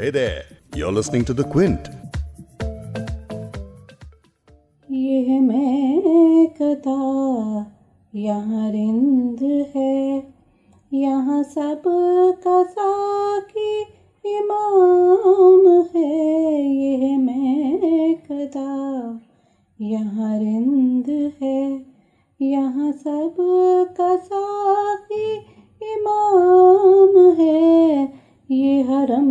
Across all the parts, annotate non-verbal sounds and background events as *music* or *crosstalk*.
Hey there, you're listening to The Quint. ये मैं कदा यहाँ रिंद है। यहाँ सब का साकी इमाम है। ये मैं कदा यहाँ रिंद है। यहाँ सब का साकी इमाम है। ये हरम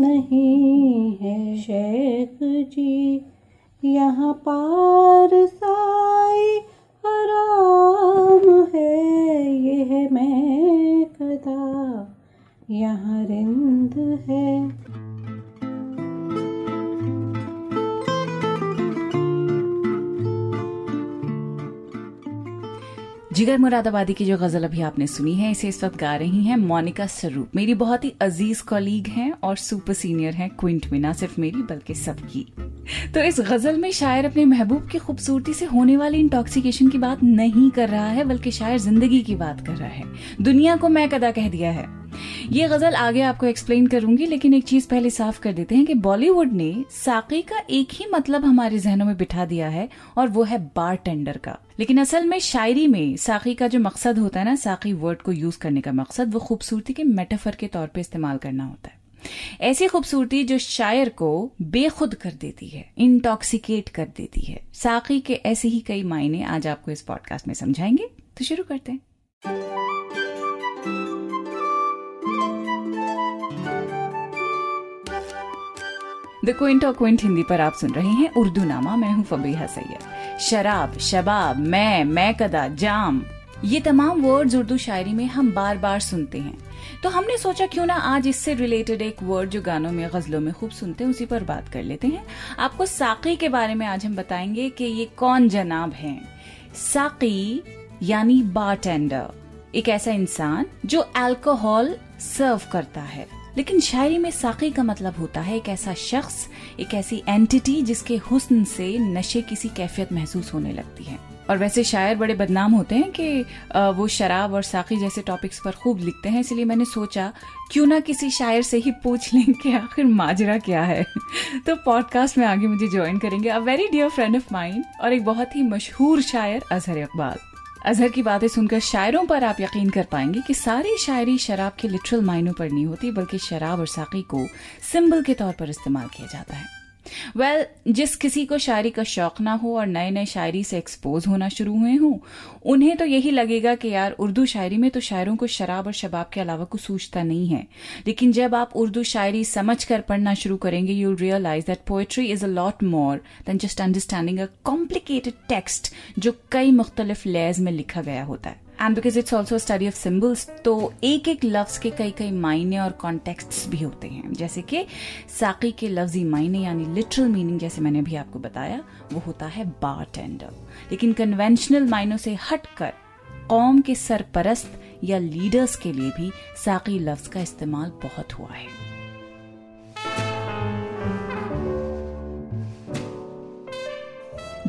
नहीं है शेख जी। यहाँ पार जिगर मुरादाबादी की जो गज़ल अभी आपने सुनी है, इसे इस वक्त गा रही हैं मोनिका स्वरूप मेरी बहुत ही अज़ीज़ कॉलीग हैं और सुपर सीनियर हैं क्विंट में ना सिर्फ़ मेरी, बल्कि सबकी। तो इस गज़ल में शायर अपने महबूब की खूबसूरती से होने वाली इंटॉक्सिकेशन की बात नहीं कर रहा है, बल्कि शायर ज़िंदगी की बात कर रहा है। दुनिया को मैं कदा कह दिया है। ये गज़ल आगे आपको एक्सप्लेन करूँगी, लेकिन एक चीज़ पहले साफ़ कर देते हैं कि बॉलीवुड ने साकी का एक ही मतलब हमारे जहनों में बिठा दिया है, और वो है बार टेंडर का। लेकिन असल में शायरी में साकी का जो मकसद होता है ना, साकी वर्ड को यूज़ करने का मकसद, वो खूबसूरती के मेटाफर के तौर पर इस्तेमाल करना होता है। ऐसी खूबसूरती जो शायर को बेखुद कर देती है इंटॉक्सिकेट कर देती है। साकी के ऐसे ही कई मायने आज आपको इस पॉडकास्ट में समझाएँगे। तो शुरू करते हैं। द क्विंट और क्विंट हिंदी पर आप सुन रहे हैं उर्दू नामा मैं हूँ फबीहा सैयद। शराब, शबाब, मैं मैं कदा, जाम। ये तमाम वर्ड्स उर्दू शायरी में हम बार बार सुनते हैं। तो हमने सोचा क्यों ना आज इससे रिलेटेड एक वर्ड जो गानों में, गजलों में खूब सुनते हैं, उसी पर बात कर लेते हैं। आपको साकी के बारे में आज हम बताएँगे कि ये कौन जनाब हैं। साकी यानी बारटेंडर एक ऐसा इंसान जो अल्कोहल सर्व करता है। लेकिन शायरी में साकी का मतलब होता है एक ऐसा शख्स, एक ऐसी एंटिटी जिसके हुस्न से नशे किसी कैफियत महसूस होने लगती है। और वैसे शायर बड़े बदनाम होते हैं कि वो शराब और साकी जैसे टॉपिक्स पर खूब लिखते हैं, इसलिए मैंने सोचा, क्यों ना किसी शायर से ही पूछ लें कि आखिर माजरा क्या है। *laughs* तो पॉडकास्ट में आगे मुझे ज्वाइन करेंगे a very dear friend of mind और एक बहुत ही मशहूर शायर, अजहर इकबाल। अजहर की बातें सुनकर शायरों पर आप यकीन कर पाएँगे कि सारी शायरी शराब के लिटरल मायनों पर नहीं होती, बल्कि शराब और साकी को सिंबल के तौर पर इस्तेमाल किया जाता है। वेल well, जिस किसी को शायरी का शौक ना हो और नए नए शायरी से एक्सपोज होना शुरू हुए हों उन्हें तो यही लगेगा कि यार उर्दू शायरी में तो शायरों को शराब और शबाब के अलावा कुछ सूझता नहीं है। लेकिन जब आप उर्दू शायरी समझ कर पढ़ना शुरू करेंगे you realise that poetry is a lot more than just understanding a complicated text जो कई मुख्तलिफ़ लेयर्स में लिखा गया होता है। And because it's also study of symbols तो एक एक लफ्ज के कई कई मायने और कॉन्टेक्स्ट भी होते हैं। जैसे कि साकी के लफ्जी मायने, यानी लिटरल मीनिंग जैसे मैंने अभी आपको बताया, वो होता है बार टेंडर लेकिन कन्वेंशनल मायनों से हटकर, कौम के सरपरस्त या लीडर्स के लिए भी साकी लफ्ज का इस्तेमाल बहुत हुआ है।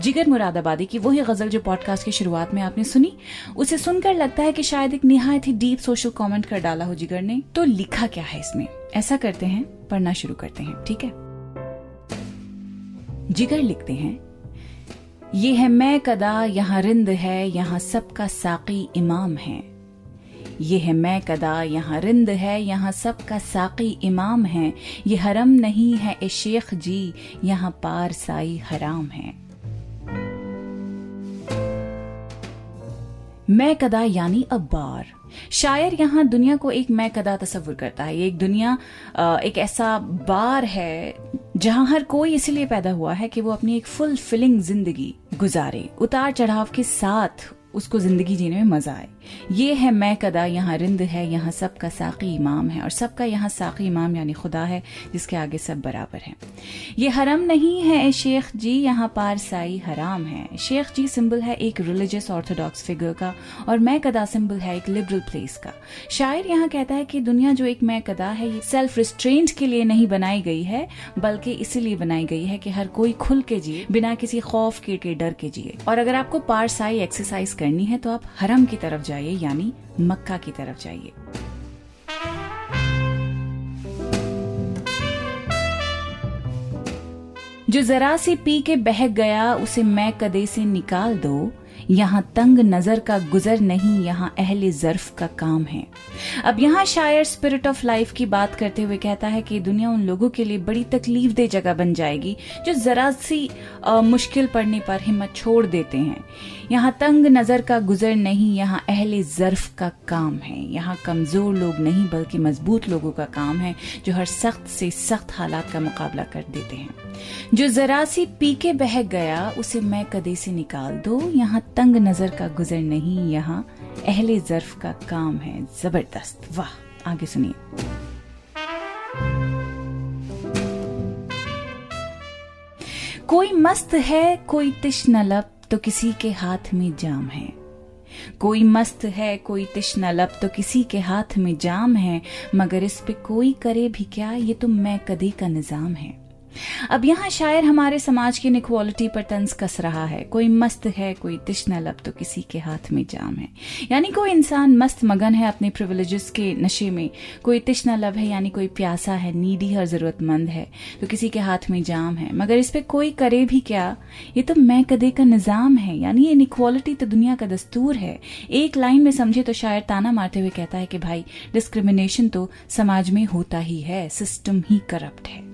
जिगर मुरादाबादी की वही गज़ल जो पॉडकास्ट की शुरुआत में आपने सुनी। उसे सुनकर लगता है कि शायद एक निहायत ही डीप सोशल कमेंट कर डाला हो जिगर ने। तो लिखा क्या है इसमें? ऐसा करते हैं, पढ़ना शुरू करते हैं, ठीक है? जिगर लिखते हैं, ये है मैं कदा, यहाँ रिंद है, यहाँ सबका साकी इमाम है। ये है मैं कदा, यहाँ रिंद है, यहाँ सबका साकी इमाम है। ये हरम नहीं है ए शेख जी, यहाँ पार साई हराम है। मैं कदा यानी अब्बार। शायर यहाँ दुनिया को एक मैं कदा तस्वुर करता है। एक दुनिया एक ऐसा बार है जहाँ हर कोई इसलिए पैदा हुआ है कि वो अपनी एक फुल फिलिंग ज़िंदगी गुजारे उतार चढ़ाव के साथ उसको ज़िंदगी जीने में मज़ा आए। ये है मैं कदा यहाँ रिंद है यहाँ सबका साकी इमाम है और सबका यहाँ साकी इमाम यानी खुदा है जिसके आगे सब बराबर है। ये हरम नहीं है शेख जी यहाँ पारसाई हराम है। शेख जी सिंबल है एक रिलीजियस ऑर्थोडॉक्स फिगर का और मैं कदा सिंबल है एक लिबरल प्लेस का। शायर यहाँ कहता है कि दुनिया जो एक मैं कदा है ये सेल्फ रिस्ट्रेंट के लिए नहीं बनाई गई है बल्कि इसीलिए बनाई गई है कि हर कोई खुल के जिए बिना किसी खौफ के, डर के जिए। और अगर आपको पार साई एक्सरसाइज करनी है तो आप हरम की तरफ़ जाइए यानी मक्का की तरफ़ जाइए। जो जरा सी पी के बहक गया उसे मैं कदे से निकाल दो। यहाँ तंग नज़र का गुजर नहीं यहाँ अहले जर्फ का काम है। अब यहाँ शायर स्पिरिट ऑफ़ लाइफ की बात करते हुए कहता है कि दुनिया उन लोगों के लिए बड़ी तकलीफ़ दे जगह बन जाएगी जो जरा सी आ, मुश्किल पड़ने पर हिम्मत छोड़ देते हैं। यहाँ तंग नज़र का गुजर नहीं, यहाँ अहले जर्फ का काम है। यहाँ कमज़ोर लोग नहीं, बल्कि मज़बूत लोगों का काम है, जो हर सख्त से सख्त हालात का मुकाबला कर देते हैं। जो जरा सी पी के बह गया, उसे मैं कदे से निकाल दो? यहाँ तंग नज़र का गुजर नहीं, यहाँ अहले जर्फ का काम है। ज़बरदस्त। वाह, आगे सुनिए। कोई मस्त है, कोई तिश्न लब तो किसी के हाथ में जाम है। कोई मस्त है, कोई तिश्ना लब तो किसी के हाथ में जाम है, मगर इस पे कोई करे भी क्या, ये तो मैं कदी का निज़ाम है। अब यहाँ शायर हमारे समाज की इनक्वालिटी पर तंज कस रहा है। कोई मस्त है, कोई तिश्ना लब तो किसी के हाथ में जाम है। यानी कोई इंसान मस्त मगन है अपने प्रिविलेजेस के नशे में। कोई तिश्ना लब है, यानी कोई प्यासा है नीडी और जरूरतमंद है तो किसी के हाथ में जाम है। मगर इस पर कोई करे भी क्या? ये तो मैं कदे का निज़ाम है। यानी ये इनक्वालिटी तो दुनिया का दस्तूर है। एक लाइन में समझे तो शायर ताना मारते हुए कहता है कि भाई डिस्क्रिमिनेशन तो समाज में होता ही है। सिस्टम ही करप्ट है।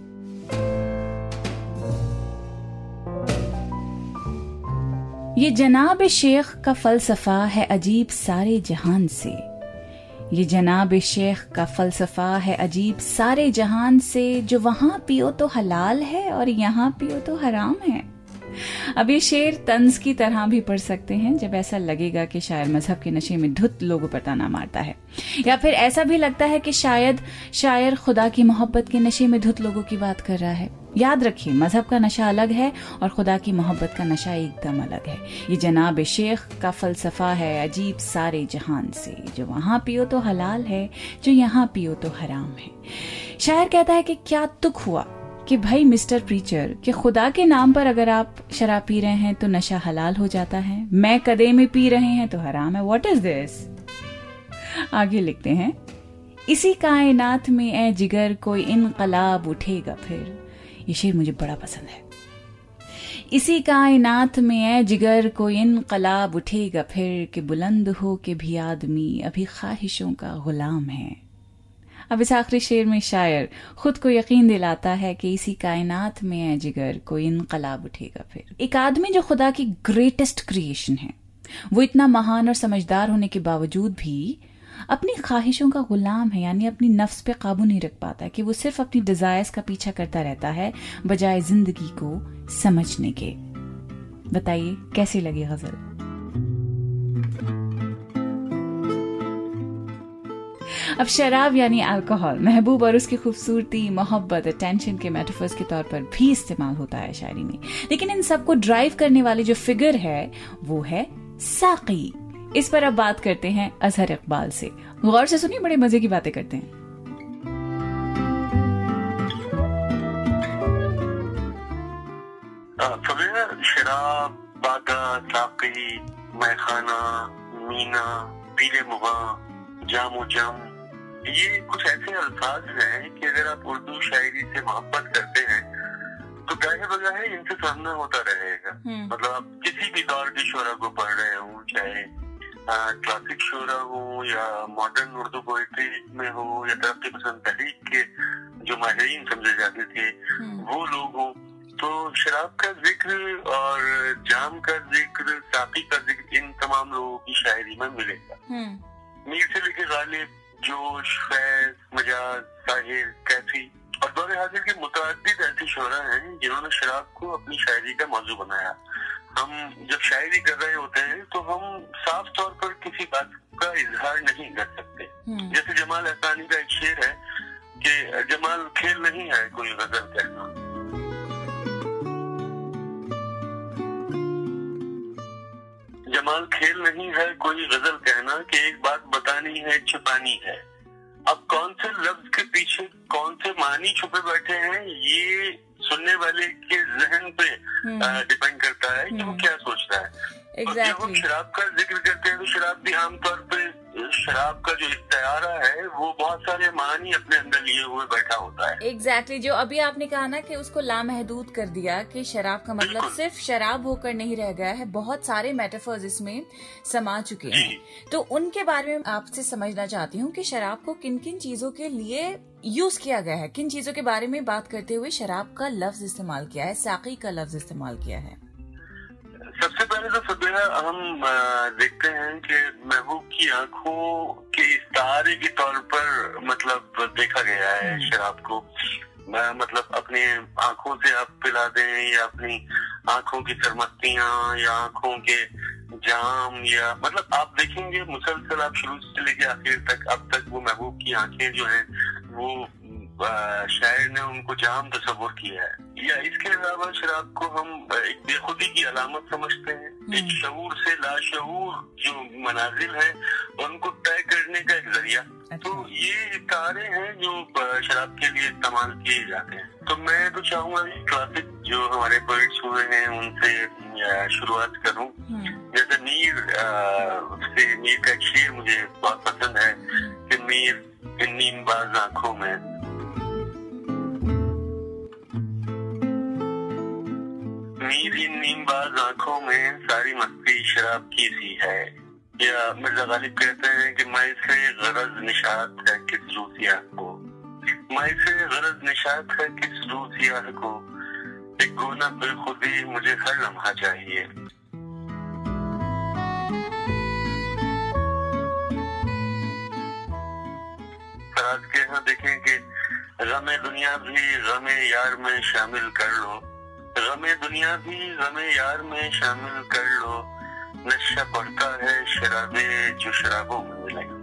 ये जनाब शेख का फलसफा है अजीब सारे जहान से। ये जनाब शेख का फलसफा है अजीब सारे जहान से, जो वहाँ पियो तो हलाल है और यहाँ पियो तो हराम है। अब ये शेर तंज की तरह भी पढ़ सकते हैं, जब ऐसा लगेगा कि शायर मज़हब के नशे में धुत लोगों पर ताना मारता है। या फिर ऐसा भी लगता है कि शायद शायर खुदा की मोहब्बत के नशे में धुत लोगों की बात कर रहा है। याद रखिए, मज़हब का नशा अलग है और खुदा की मोहब्बत का नशा एकदम अलग है। ये जनाब शेख का फलसफा है, अजीब सारे जहान से। जो वहाँ पियो तो हलाल है, जो यहाँ पियो तो हराम है। शायर कहता है कि क्या तुक हुआ कि भाई मिस्टर प्रीचर, कि खुदा के नाम पर अगर आप शराब पी रहे हैं तो नशा हलाल हो जाता है। मैं कदे में पी रहे हैं तो हराम है। व्हाट इज़ दिस आगे लिखते हैं। इसी कायनात में ए जिगर, कोई इनकलाब उठेगा फिर। ये शेर मुझे बड़ा पसंद है। इसी कायनात में ए जिगर कोई इनकलाब उठेगा फिर कि बुलंद हो के भी आदमी, अभी ख्वाहिशों का गुलाम है। अब इस आखिरी शेर में शायर खुद को यकीन दिलाता है कि इसी कायनात में है, जिगर कोई इनकलाब उठेगा फिर। एक आदमी जो खुदा की ग्रेटेस्ट क्रिएशन है, वो इतना महान और समझदार होने के बावजूद भी अपनी ख्वाहिशों का गुलाम है, यानी अपनी नफ्स पे काबू नहीं रख पाता कि वो सिर्फ़ अपनी डिजायर्स का पीछा करता रहता है, बजाय ज़िंदगी को समझने के। बताइए, कैसी लगी गज़ल? अब शराब यानी अल्कोहल महबूब और उसकी खूबसूरती, मोहब्बत अटेंशन के मेटाफर्स के तौर पर भी इस्तेमाल होता है शायरी में। लेकिन इन सबको ड्राइव करने वाली जो फिगर है, वो है साकी। इस पर अब बात करते हैं अजहर इकबाल से। गौर से सुनिए बड़े मज़े की बातें करते हैं। शराब बागा साकी मैखाना मीना पीले जामो जाम ये कुछ ऐसे अल्फाज हैं कि अगर आप उर्दू शायरी से मोहब्बत करते हैं तो गाहे बगाहे इनसे सामना होता रहेगा। मतलब आप किसी भी दौर के शोरा को पढ़ रहे हो चाहे क्लासिक शोरा हो या मॉडर्न उर्दू पोइट्री में हो या तरक्की पसंद तहरीक के जो माहरीन समझे जाते थे वो लोग हो। तो शराब का ज़िक्र और जाम का ज़िक्र साकी का ज़िक्र इन तमाम लोगों की शायरी में मिलेगा। मीर से लेके गालिब जोश फैज मजाज साहिर कैफी और दौरे हाजिर के मुतद ऐसी शोरा हैं जिन्होंने शराब को अपनी शायरी का मौजू बनाया। हम जब शायरी कर रहे होते हैं तो हम साफ़ तौर पर किसी बात का इजहार नहीं कर सकते। जैसे जमाल हसानी का एक शेर है कि जमाल खेल नहीं है कोई गज़ल कहना। जमाल खेल नहीं है कोई गज़ल कहना कि एक बात बतानी है छुपानी है। अब कौन से लफ्ज के पीछे कौन से मानी छुपे बैठे हैं ये सुनने वाले के जहन पे डिपेंड करता है कि वो क्या सोचता है। Exactly. जब हम शराब का ज़िक्र करते हैं तो शराब भी आमतौर पे शराब का जो इस्तारा है वो बहुत सारे मानी अपने अंदर लिए हुए बैठा होता है। एग्जैक्टली exactly, जो अभी आपने कहा ना कि उसको लामहदूद कर दिया कि शराब का मतलब सिर्फ़ शराब होकर नहीं रह गया है बहुत सारे मेटाफर्स इसमें समा चुके हैं। तो उनके बारे में आपसे समझना चाहती हूँ कि शराब को किन किन चीज़ों के लिए यूज़ किया गया है। किन चीज़ों के बारे में बात करते हुए शराब का लफ्ज इस्तेमाल किया है साकी का लफ्ज इस्तेमाल किया है। सबसे पहले तो फतेहा हम देखते हैं कि महबूब की आँखों के इस्तारे के तौर पर मतलब देखा गया है हम्म। शराब को मतलब अपने आँखों से आप पिला दें या अपनी आँखों की सरमस्तियाँ या आँखों के जाम या मतलब आप देखेंगे मुसलसल आप शुरू से लेके आखिर तक अब तक वो महबूब की आँखें जो हैं वो शायर ने उनको जाम तस्वुर किया है या इसके अलावा शराब को हम एक बेखुदी की अलामत समझते हैं। हम्म। एक शऊर से लाशऊर जो मनाजिल है उनको तय करने का एक ज़रिया। तो अच्छा। ये तारे हैं जो शराब के लिए इस्तेमाल किए जाते हैं। तो मैं तो चाहूँगा कि क्लासिक जो हमारे पोइट्स हुए हैं उनसे शुरुआत करूँ। हम्म, जैसे मीर से मीर का शेर मुझे बहुत पसंद है कि मीर इन नींदबाज आँखों में। आँखों में सारी मस्ती, शराब की सी है। या मिर्ज़ा गालिब कहते हैं कि मैं से गरज निशात है किस लूसिया को। मैं से गरज निशात है किस लूसिया को। एक गोना बेखुदी मुझे हर लम्हा चाहिए। के यहाँ देखें कि गमे दुनिया भी गमे यार में शामिल कर लो। गमे दुनिया भी, गमे यार में शामिल कर लो। नशा बढ़ता है, शराबे जो शराबों में मिले।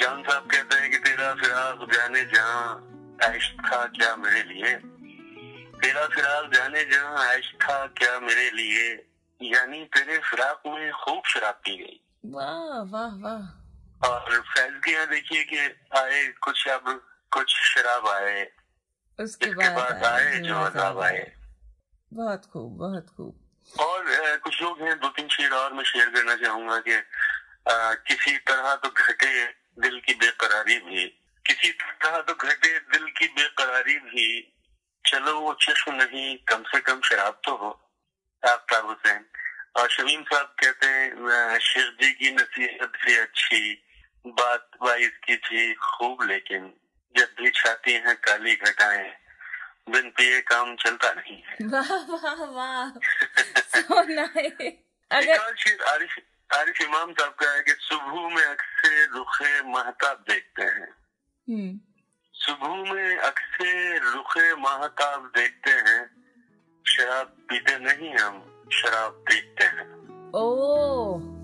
जान साहब कहते हैं कि तेरा फिराक जाने जहाँ ऐश था, क्या मेरे लिए? तेरा फिराक जाने जहाँ ऐश था, क्या मेरे लिए? यानी तेरे फिराक में खूब शराब पी गई। वाह वाह वाह। और फैज के यहाँ देखिए कि आए कुछ अब कुछ शराब आए। उसके बाद आए जो अजाब आए। बहुत खूब बहुत खूब। और अ, कुछ लोग हैं दो तीन शेर और मैं शेयर करना चाहूँगा कि किसी तरह तो घटे दिल की बेकरारी भी। किसी तरह तो घटे दिल की बेकरारी भी। चलो वो चश्म नहीं कम से कम शराब तो हो। आफ्ताब हुसैन। और शमीम साहब कहते हैं अ, शेख जी की नसीहत भी अच्छी बात वाइज की थी खूब लेकिन जब भी छाती हैं काली घटाएँ। बिन पिए काम चलता नहीं है। *laughs* वाह वाह वाह। *laughs* सो नाइस अगर आरिफ आरिफ इमाम साहब का है कि सुबह में अक्से रुखे महताब देखते हैं। हम्म। सुबह में अक्से रुखे महताब देखते हैं। शराब पीते नहीं हम शराब देखते हैं। ओ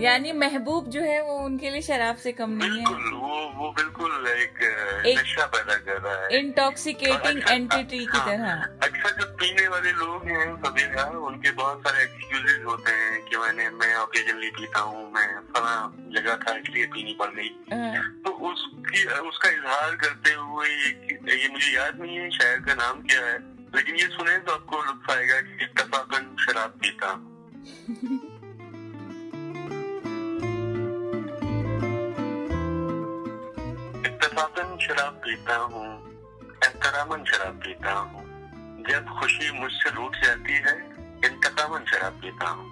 यानी महबूब जो है वो उनके लिए शराब से कम नहीं है। बिल्कुल वो वो बिल्कुल एक, एक- नशा पैदा कर रहा है। इंटॉक्सिकेटिंग अक्सर- एंटिटी की हाँ, तरह। अक्सर जो पीने वाले लोग हैं सवेरा उनके बहुत सारे एक्सक्यूजेज होते हैं कि मैंने मैं ओकेजनली पीता हूँ मैं फला जगह था इसलिए पीनी पड़ गई। हाँ, तो उसकी उसका इजहार करते हुए ये, मुझे याद नहीं है शायर का नाम क्या है लेकिन ये सुने तो आपको लुत्फ आएगा कि इत्तफाकन शराब पीता *laughs* इत्तफाकन शराब पीता हूँ एहतरामन शराब पीता हूँ। जब खुशी मुझसे रूठ जाती है इंतकामन शराब पीता हूँ।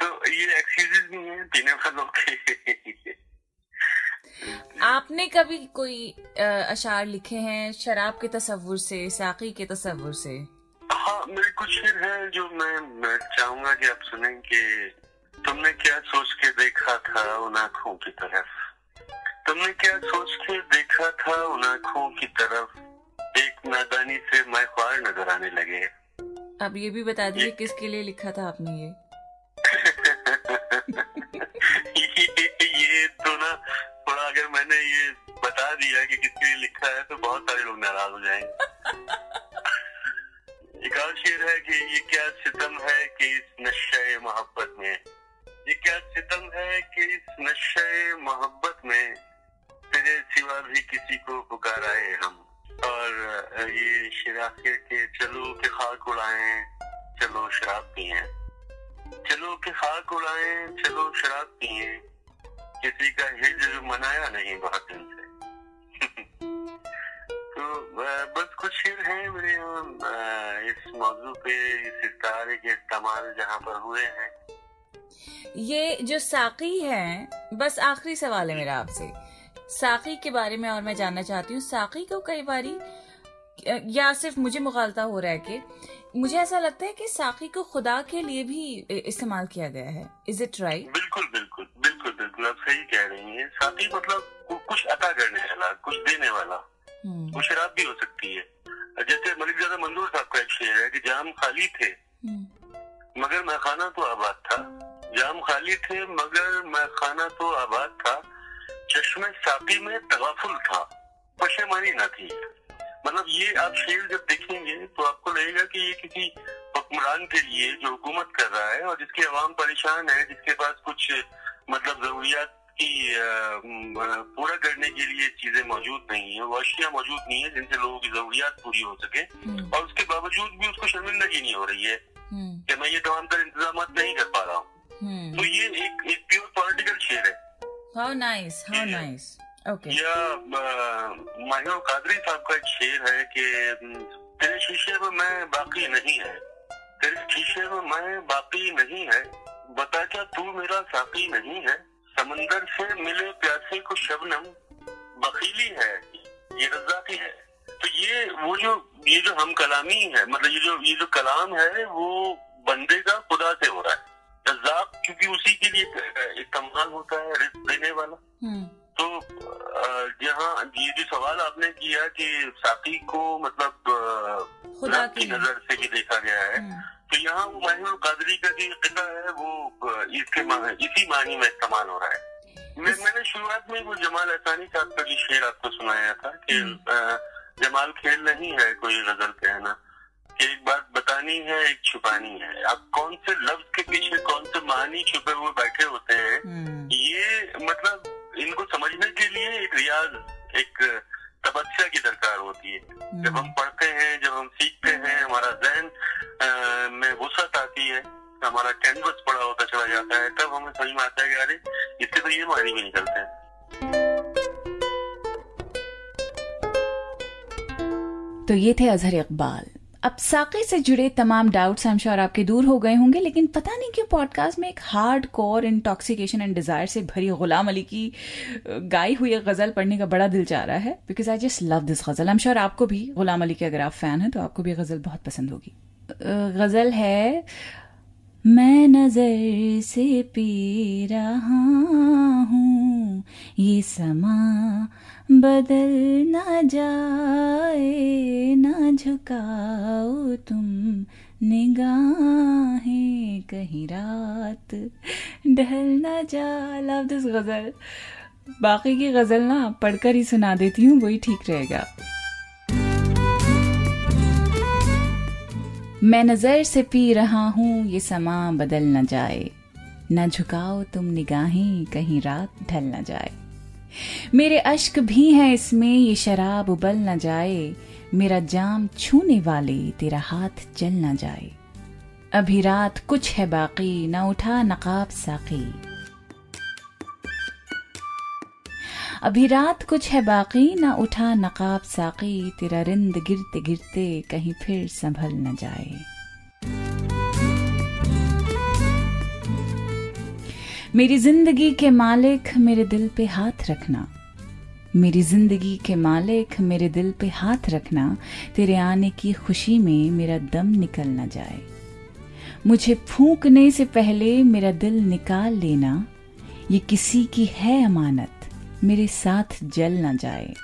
तो ये एक्सक्यूजेज नहीं है पीने वालों के आपने कभी कोई अशार लिखे हैं शराब के तस्वुर से साकी के तस्वुर से? हाँ मेरे कुछ शेर हैं जो मैं, मैं चाहूँगा कि आप सुनें कि तुमने क्या सोच के देखा था उन आँखों की तरफ़? तुमने क्या सोच के देखा था उन आँखों की तरफ़? एक नादानी से मैं ख्वार नज़र आने लगे। अब ये भी बता दीजिए किसके लिए लिखा था आपने ये? ये, *laughs* ये तो ना थोड़ा अगर मैंने ये बता दिया कि किसके लिए लिखा है तो बहुत सारे लोग नाराज़ हो जाएँगे। *laughs* एक और शेर है कि ये क्या सितम है कि इस नशे मोहब्बत में ये क्या सितम है कि इस नशे, मोहब्बत में तेरे सिवा भी किसी को पुकाराए हम? और ये शिराखिर के चलो के खाक उड़ाए, चलो शराब पिए। चलो के खाक उड़ाए, चलो शराब पिए। किसी का हिजर मनाया नहीं बहुत दिन से। *laughs* तो बस कुछ शेर हैं मेरे यहाँ इस मौजू पे, इस सितारे के इस्तेमाल जहाँ पर हुए हैं। ये जो साकी है बस आखिरी सवाल है मेरा आपसे। साकी के बारे में और मैं जानना चाहती हूँ साकी को कई बारी या सिर्फ़ मुझे मुखालता हो रहा है कि मुझे ऐसा लगता है कि साकी को खुदा के लिए भी इस्तेमाल किया गया है। इज़ इट राइट बिल्कुल बिल्कुल बिल्कुल बिल्कुल आप सही कह रही हैं। साकी मतलब कुछ अता करने वाला कुछ देने वाला। हम्म। वो शराब भी हो सकती है। जैसे मलिक ज़्यादा मंजूर साहब का एक शेर है कि जाम खाली थे हम्म। मगर मैं खाना तो आबाद था। जाम खाली थे मगर मैं खाना तो आबाद था। चश्मे साकी में तगाफुल था। पशेमानी ना थी। मतलब ये आप शेर जब देखेंगे तो आपको लगेगा कि ये किसी हुक्मरान के लिए जो हुकूमत कर रहा है और जिसके अवाम परेशान है जिसके पास कुछ मतलब जरूरियात की पूरा करने के लिए चीज़ें मौजूद नहीं है वाशिया मौजूद नहीं है जिनसे लोगों की जरूरियात पूरी हो सके। हम्म। और उसके बावजूद भी उसको शर्मिंदगी नहीं हो रही है। हम्म। कि मैं ये तमाम तर इंतज़ाम नहीं कर पा रहा हूँ। हम्म। तो ये एक एक प्योर पॉलिटिकल शेर है। How nice, how nice. Okay. या माहिर कादरी साहब का एक शेर है कि तेरे शीशे में मैं बाकी नहीं है। तेरे शीशे में मैं बाकी नहीं है। बता क्या तू मेरा साकी नहीं है? समंदर से मिले प्यासे को शबनम बखीली है। ये रजाकी है। तो ये वो जो ये जो हम कलामी है मतलब ये जो ये जो कलाम है वो बंदे का खुदा से हो रहा है रजाक क्योंकि उसी के लिए इस्तेमाल होता है रिस्क देने वाला हम्म। तो जहाँ ये जो सवाल आपने किया कि साथी को मतलब खुदा की नज़र से भी देखा गया है हम्म। तो यहाँ वो माहिर कादरी का जो किता है वो इसके इसी मानी में इस्तेमाल हो रहा है मैं, मैंने शुरुआत में वो जमाल एहसानी साहब का जो शेर आपको सुनाया था कि हम्म। जमाल खेल नहीं है कोई गज़ल कहना एक बात बतानी है एक छुपानी है आप कौन से लफ्ज के पीछे कौन से मानी छुपे हुए बैठे होते हैं हम्म। ये मतलब इनको समझने के लिए एक रियाज एक तपस्या की दरकार होती है हम्म। जब हम पढ़ते हैं जब हम सीखते हैं हमारा जहन में वसत आती है हमारा कैनवस पड़ा होता चला जाता है तब हमें समझ में आता है कि अरे इससे तो ये मानी भी निकलते हैं तो ये थे अजहर इकबाल अब साके से जुड़े तमाम डाउट्स आई श्योर आपके दूर हो गए होंगे, लेकिन पता नहीं क्यों पॉडकास्ट में एक hard core intoxication and desire से भरी गुलाम अली की गाई हुई गज़ल पढ़ने का बड़ा दिल चाह रहा है because I just love this ghazal. I sure आपको भी गुलाम अली के अगर आप फ़ैन हैं तो आपको भी गज़ल बहुत पसंद होगी। गज़ल है, मैं नज़र से पी रहा हूँ ये समा बदल ना जाए, ना झुकाओ तुम निगाहें, कहीं रात ढल ना जा लव दिस गज़ल बाकी की गज़ल ना पढ़कर ही सुना देती हूँ, वही ठीक रहेगा। मैं नज़र से पी रहा हूँ, ये समा बदल न जाए। न झुकाओ तुम निगाहें, कहीं रात ढल न जाए। मेरे अश्क भी हैं इसमें, ये शराब उबल न जाए। मेरा जाम छूने वाले, तेरा हाथ जल न जाए। अभी रात कुछ है बाकी, न उठा नकाब साकी। अभी रात कुछ है बाकी, न उठा नकाब साकी। तेरा रिंद गिरते गिरते कहीं फिर संभल न जाए। मेरी ज़िंदगी के मालिक मेरे दिल पे हाथ रखना। मेरी ज़िंदगी के मालिक मेरे दिल पे हाथ रखना, तेरे आने की खुशी में मेरा दम निकल ना जाए। मुझे फूंकने से पहले मेरा दिल निकाल लेना, ये किसी की है अमानत, मेरे साथ जल ना जाए।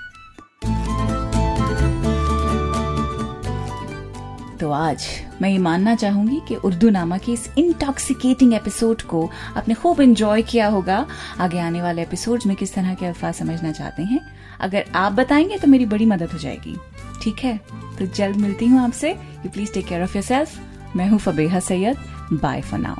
तो आज मैं ये मानना चाहूँगी कि उर्दू नामा के इस इंटॉक्सिकेटिंग एपिसोड को आपने खूब इंजॉय किया होगा। आगे आने वाले एपिसोड में किस तरह के अल्फाज समझना चाहते हैं, अगर आप बताएँगे तो मेरी बड़ी मदद हो जाएगी। ठीक है? तो जल्द मिलती हूँ आपसे। You please take care of yourself मैं हूँ Fabeha Syed. Bye for now